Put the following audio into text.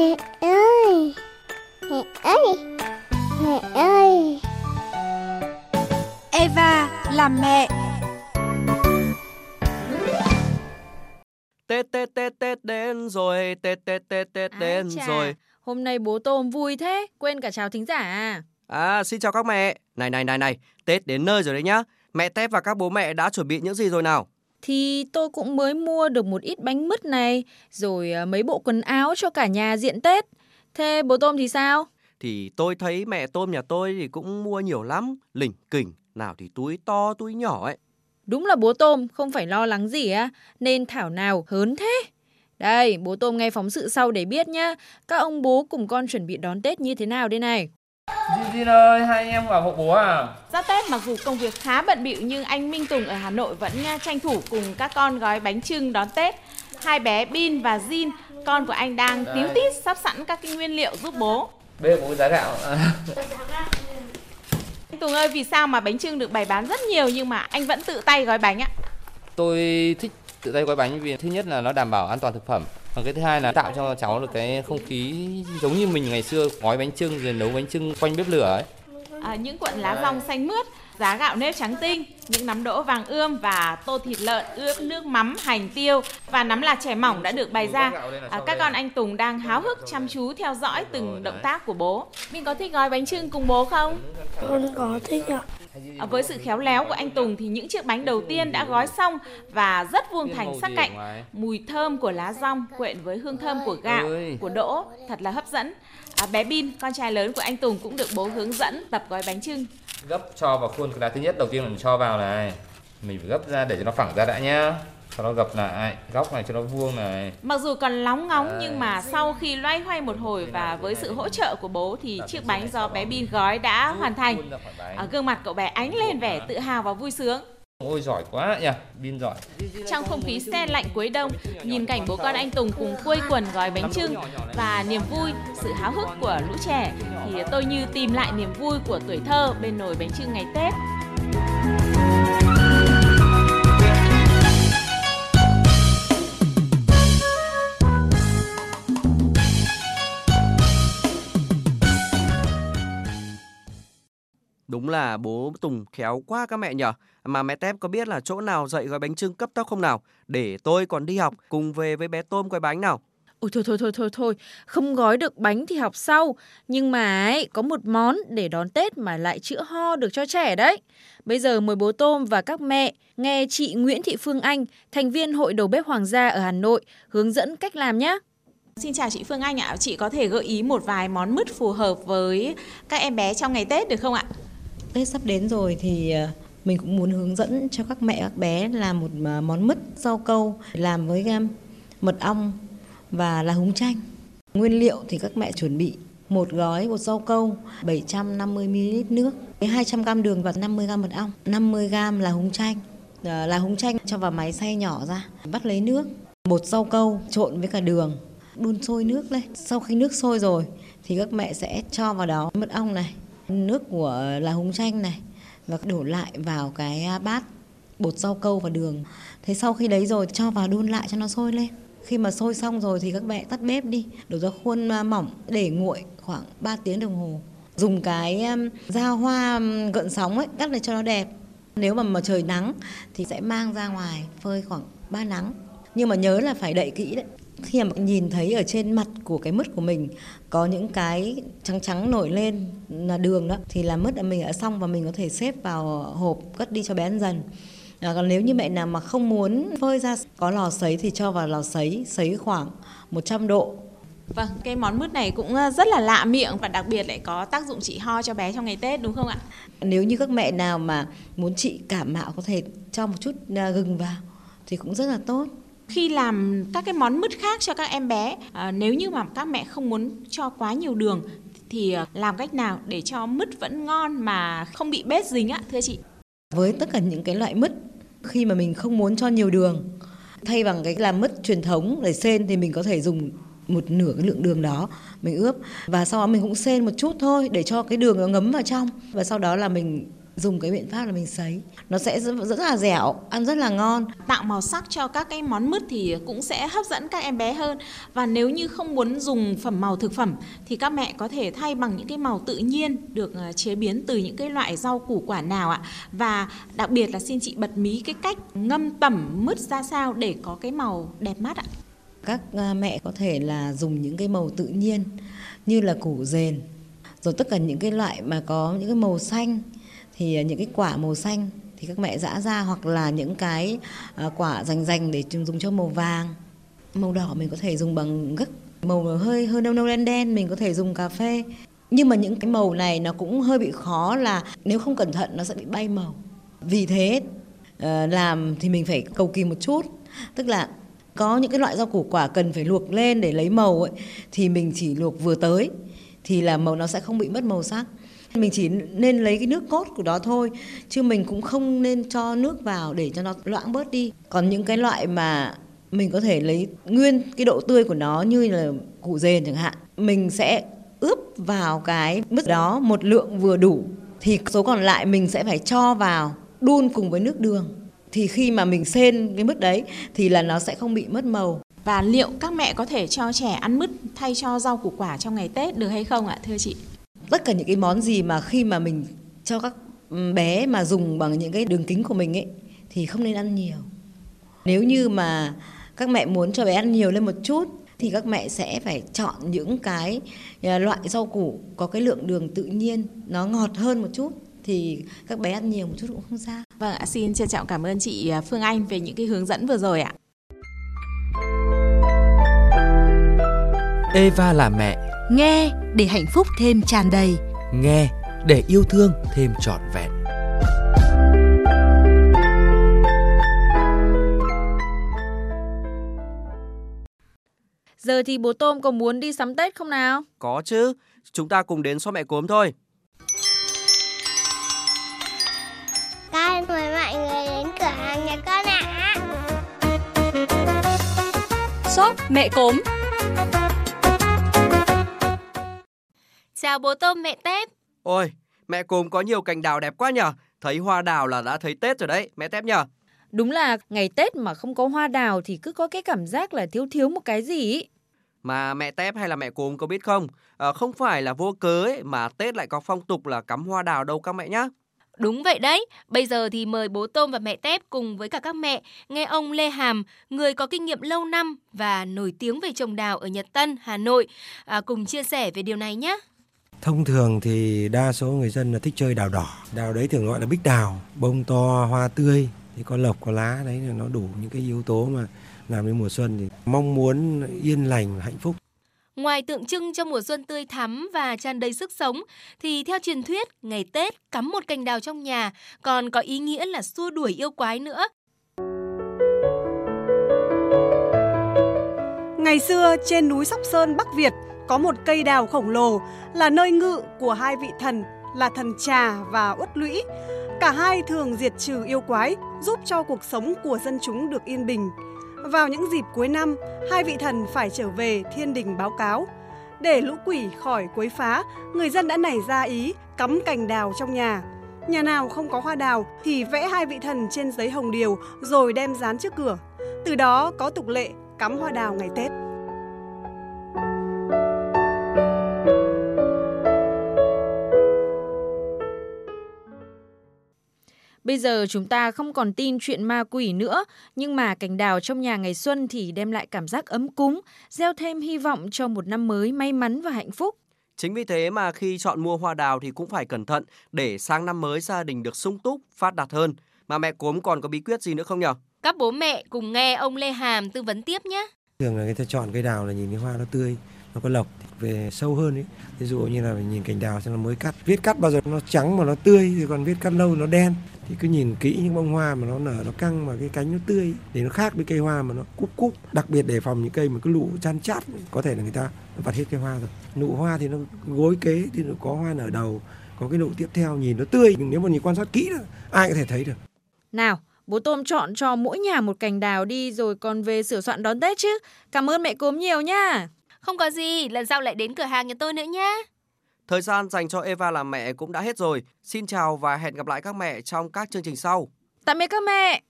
Mẹ ơi Mẹ ơi Mẹ ơi Eva làm mẹ Tết Tết Tết Tết đến rồi, Tết Tết Tết Tết đến Ái chà, rồi. Hôm nay bố Tôm vui thế, quên cả chào thính giả à. À, xin chào các mẹ. Này này này này, Tết đến nơi rồi đấy nhá. Mẹ Tép và các bố mẹ đã chuẩn bị những gì rồi nào? Thì tôi cũng mới mua được một ít bánh mứt này, rồi à, mấy bộ quần áo cho cả nhà diện Tết. Thế bố Tôm thì sao? Thì tôi thấy mẹ tôm nhà tôi thì cũng mua nhiều lắm, lỉnh kỉnh, nào thì túi to túi nhỏ ấy. Đúng là bố Tôm không phải lo lắng gì á, nên thảo nào hớn thế. Đây, bố Tôm nghe phóng sự sau để biết nhá, các ông bố cùng con chuẩn bị đón Tết như thế nào đây này. Jin Jin ơi, hai anh em vào hộ bố à? Giáp Tết mặc dù công việc khá bận bịu nhưng anh Minh Tùng ở Hà Nội vẫn nha, tranh thủ cùng các con gói bánh trưng đón Tết. Hai bé Bin và Jin, con của anh đang tíu tít sắp sẵn các cái nguyên liệu giúp bố. Bê bố giá gạo. Anh Tùng ơi, vì sao mà bánh trưng được bày bán rất nhiều nhưng mà anh vẫn tự tay gói bánh ạ? Tôi thích tự tay gói bánh vì thứ nhất là nó đảm bảo an toàn thực phẩm. Và cái thứ hai là tạo cho cháu được cái không khí giống như mình ngày xưa gói bánh trưng rồi nấu bánh trưng quanh bếp lửa ấy. À, những cuộn lá rong xanh mướt, giá gạo nếp trắng tinh, những nắm đỗ vàng ươm và tô thịt lợn ướp nước mắm, hành tiêu và nắm lạc chè mỏng đã được bày ra. À, các con anh Tùng đang háo hức chăm chú theo dõi từng động tác của bố. Mình có thích gói bánh trưng cùng bố không? Con có thích ạ À, với sự khéo léo của anh Tùng thì những chiếc bánh đầu tiên đã gói xong và rất vuông thành sắc cạnh. Mùi thơm của lá rong quyện với hương thơm của gạo, của đỗ thật là hấp dẫn. À, bé Bin, con trai lớn của anh Tùng cũng được bố hướng dẫn tập gói bánh trưng. Gấp cho vào khuôn cái lá thứ nhất đầu tiên là mình cho vào này. Mình phải gấp ra để cho nó phẳng ra đã nhá. Sau đó gập lại, góc này cho nó vuông này. Mặc dù còn lóng ngóng Đấy. nhưng mà sau khi loay hoay một hồi và với sự hỗ trợ của bố thì chiếc bánh do bé Bin gói đã hoàn thành. À, gương mặt cậu bé ánh lên vẻ tự hào và vui sướng. Ôi giỏi quá nhỉ, Bin giỏi. Trong không khí se lạnh cuối đông, nhìn cảnh bố con anh Tùng cùng quây quần gói bánh trưng và niềm vui, sự háo hức của lũ trẻ thì tôi như tìm lại niềm vui của tuổi thơ bên nồi bánh trưng ngày Tết. Là bố Tùng khéo quá các mẹ nhở. Mà mẹ Tép có biết là chỗ nào dạy gói bánh trưng cấp tốc không nào? Để tôi còn đi học cùng về với bé Tôm gói bánh nào. Ôi thôi thôi thôi thôi thôi, không gói được bánh thì học sau. Nhưng mà ấy, có một món để đón Tết mà lại chữa ho được cho trẻ đấy. Bây giờ mời bố Tôm và các mẹ nghe chị Nguyễn Thị Phương Anh, thành viên Hội đầu bếp Hoàng gia ở Hà Nội, hướng dẫn cách làm nhé. Xin chào chị Phương Anh ạ, chị có thể gợi ý một vài món mứt phù hợp với các em bé trong ngày Tết được không ạ? Tết sắp đến rồi thì ờ, mình cũng muốn hướng dẫn cho các mẹ các bé làm một ờ, món mứt rau câu làm với mật ong và là húng chanh. Nguyên liệu thì các mẹ chuẩn bị một gói bột rau câu, 750ml nước, 200g đường và 50g mật ong, 50g là húng chanh. Ờ, là húng chanh cho vào máy xay nhỏ ra, bắt lấy nước, bột rau câu trộn với cả đường, đun sôi nước lên. Sau khi nước sôi rồi thì các mẹ sẽ cho vào đó mật ong này, nước của là húng chanh này và đổ lại vào cái à, bát bột rau câu và đường. Thế sau khi đấy rồi cho vào đun lại cho nó sôi lên. Khi mà sôi xong rồi thì các mẹ tắt bếp đi, đổ ra khuôn à, mỏng để nguội khoảng 3 tiếng đồng hồ. Dùng cái à, dao hoa gợn sóng ấy cắt để cho nó đẹp. Nếu mà mà trời nắng thì sẽ mang ra ngoài phơi khoảng 3 nắng. Nhưng mà nhớ là phải đậy kỹ đấy. Khi mà nhìn thấy ở trên mặt của cái mứt của mình có những cái trắng trắng nổi lên là đường đó thì là mứt là mình đã xong và mình có thể xếp vào hộp cất đi cho bé ăn dần. À, còn nếu như mẹ nào mà không muốn phơi ra có lò sấy thì cho vào lò sấy sấy khoảng 100 độ Vâng, cái món mứt này cũng ờ, rất là lạ miệng và đặc biệt lại có tác dụng trị ho cho bé trong ngày Tết đúng không ạ? Nếu như các mẹ nào mà muốn trị cảm mạo có thể cho một chút à, gừng vào thì cũng rất là tốt. Khi làm các cái món mứt khác cho các em bé, à, nếu như mà các mẹ không muốn cho quá nhiều đường thì ờ, làm cách nào để cho mứt vẫn ngon mà không bị bết dính ạ thưa chị? Với tất cả những cái loại mứt khi mà mình không muốn cho nhiều đường thay bằng cái làm mứt truyền thống để sên thì mình có thể dùng một nửa cái lượng đường đó mình ướp và sau đó mình cũng sên một chút thôi để cho cái đường nó ngấm vào trong và sau đó là mình dùng cái biện pháp là mình sấy. Nó sẽ rất, rất là dẻo ăn rất là ngon. Tạo màu sắc cho các cái món mứt thì cũng sẽ hấp dẫn các em bé hơn. Và nếu như không muốn dùng phẩm màu thực phẩm thì các mẹ có thể thay bằng những cái màu tự nhiên được ờ, chế biến từ những cái loại rau củ quả nào ạ. Và đặc biệt là xin chị bật mí cái cách ngâm tẩm mứt ra sao để có cái màu đẹp mắt ạ. Các à, mẹ có thể là dùng những cái màu tự nhiên như là củ dền rồi tất cả những cái loại mà có những cái màu xanh thì à, những cái quả màu xanh thì các mẹ giã ra hoặc là những cái à, quả rành rành để dùng cho màu vàng. Màu đỏ mình có thể dùng bằng gấc, màu hơi hơi nâu nâu đen đen mình có thể dùng cà phê. Nhưng mà những cái màu này nó cũng hơi bị khó là nếu không cẩn thận nó sẽ bị bay màu. Vì thế ờ, làm thì mình phải cầu kỳ một chút. Tức là có những cái loại rau củ quả cần phải luộc lên để lấy màu ấy, thì mình chỉ luộc vừa tới, thì là màu nó sẽ không bị mất màu sắc mình chỉ nên lấy cái nước cốt của đó thôi, chứ mình cũng không nên cho nước vào để cho nó loãng bớt đi. Còn những cái loại mà mình có thể lấy nguyên cái độ tươi của nó như là củ dền chẳng hạn, mình sẽ ướp vào cái mứt đó một lượng vừa đủ, thì số còn lại mình sẽ phải cho vào đun cùng với nước đường. Thì khi mà mình xên cái mứt đấy thì là nó sẽ không bị mất màu. Và liệu các mẹ có thể cho trẻ ăn mứt thay cho rau củ quả trong ngày Tết được hay không ạ, thưa chị? Tất cả những cái món gì mà khi mà mình cho các bé mà dùng bằng những cái đường kính của mình ấy thì không nên ăn nhiều nếu như mà các mẹ muốn cho bé ăn nhiều lên một chút thì các mẹ sẽ phải chọn những cái à, loại rau củ có cái lượng đường tự nhiên nó ngọt hơn một chút thì các bé ăn nhiều một chút cũng không sao. Vâng ạ, xin trân trọng cảm ơn chị à, Phương Anh về những cái hướng dẫn vừa rồi ạ. Eva là mẹ, Nghe để hạnh phúc thêm tràn đầy. nghe để yêu thương thêm trọn vẹn. Giờ thì bố Tôm có muốn đi sắm Tết không nào? Có chứ, chúng ta cùng đến xóm mẹ cốm thôi. Con mời mọi người đến cửa hàng nhà con ạ. Shop mẹ cốm. Chào bố Tôm mẹ Tép. Ôi, mẹ cốm có nhiều cành đào đẹp quá nhở. Thấy hoa đào là đã thấy Tết rồi đấy, mẹ Tép nhở. Đúng là ngày Tết mà không có hoa đào thì cứ có cái cảm giác là thiếu thiếu một cái gì ý. Mà mẹ Tép hay là mẹ cốm có biết không? À, không phải là vô cớ ấy, mà Tết lại có phong tục là cắm hoa đào đâu các mẹ nhá. Đúng vậy đấy. Bây giờ thì mời bố Tôm và mẹ Tép cùng với cả các mẹ nghe ông Lê Hàm, người có kinh nghiệm lâu năm và nổi tiếng về trồng đào ở Nhật Tân, Hà Nội, à, cùng chia sẻ về điều này nhé. Thông thường thì đa số người dân là thích chơi đào đỏ. Đào đấy thường gọi là bích đào, bông to, hoa tươi, thì có lộc có lá đấy là nó đủ những cái yếu tố mà làm đến mùa xuân thì mong muốn yên lành hạnh phúc. Ngoài tượng trưng cho mùa xuân tươi thắm và tràn đầy sức sống, thì theo truyền thuyết, ngày Tết cắm một cành đào trong nhà còn có ý nghĩa là xua đuổi yêu quái nữa. Ngày xưa trên núi Sóc Sơn Bắc Việt có một cây đào khổng lồ là nơi ngự của hai vị thần là thần Trà và Uất Lũy. Cả hai thường diệt trừ yêu quái, giúp cho cuộc sống của dân chúng được yên bình. Vào những dịp cuối năm, hai vị thần phải trở về thiên đình báo cáo. Để lũ quỷ khỏi quấy phá, người dân đã nảy ra ý cắm cành đào trong nhà. Nhà nào không có hoa đào thì vẽ hai vị thần trên giấy hồng điều rồi đem dán trước cửa. Từ đó có tục lệ cắm hoa đào ngày Tết. Bây giờ chúng ta không còn tin chuyện ma quỷ nữa, nhưng mà cành đào trong nhà ngày xuân thì đem lại cảm giác ấm cúng, gieo thêm hy vọng cho một năm mới may mắn và hạnh phúc. Chính vì thế mà khi chọn mua hoa đào thì cũng phải cẩn thận để sang năm mới gia đình được sung túc, phát đạt hơn. Mà mẹ cốm còn có bí quyết gì nữa không nhở? Các bố mẹ cùng nghe ông Lê Hàm tư vấn tiếp nhé. Thường là người ta chọn cây đào là nhìn cái hoa nó tươi, nó có lộc về sâu hơn ấy. Ví dụ như là nhìn cành đào xem nó mới cắt. Viết cắt bao giờ nó trắng mà nó tươi, thì còn viết cắt lâu nó đen. Thì cứ nhìn kỹ những bông hoa mà nó nở nó căng mà cái cánh nó tươi để nó khác với cây hoa mà nó cúp cúp. Đặc biệt đề phòng những cây mà cứ lụ chan chát có thể là người ta vặt hết cây hoa rồi. Nụ hoa thì nó gối kế thì nó có hoa nở đầu, có cái nụ tiếp theo nhìn nó tươi. Nếu mà nhìn quan sát kỹ là ai có thể thấy được. Nào, bố Tôm chọn cho mỗi nhà một cành đào đi rồi còn về sửa soạn đón Tết chứ. Cảm ơn mẹ cốm nhiều nha. Không có gì, lần sau lại đến cửa hàng nhà tôi nữa nhé. Thời gian dành cho Eva làm mẹ cũng đã hết rồi. Xin chào và hẹn gặp lại các mẹ trong các chương trình sau. Tạm biệt các mẹ.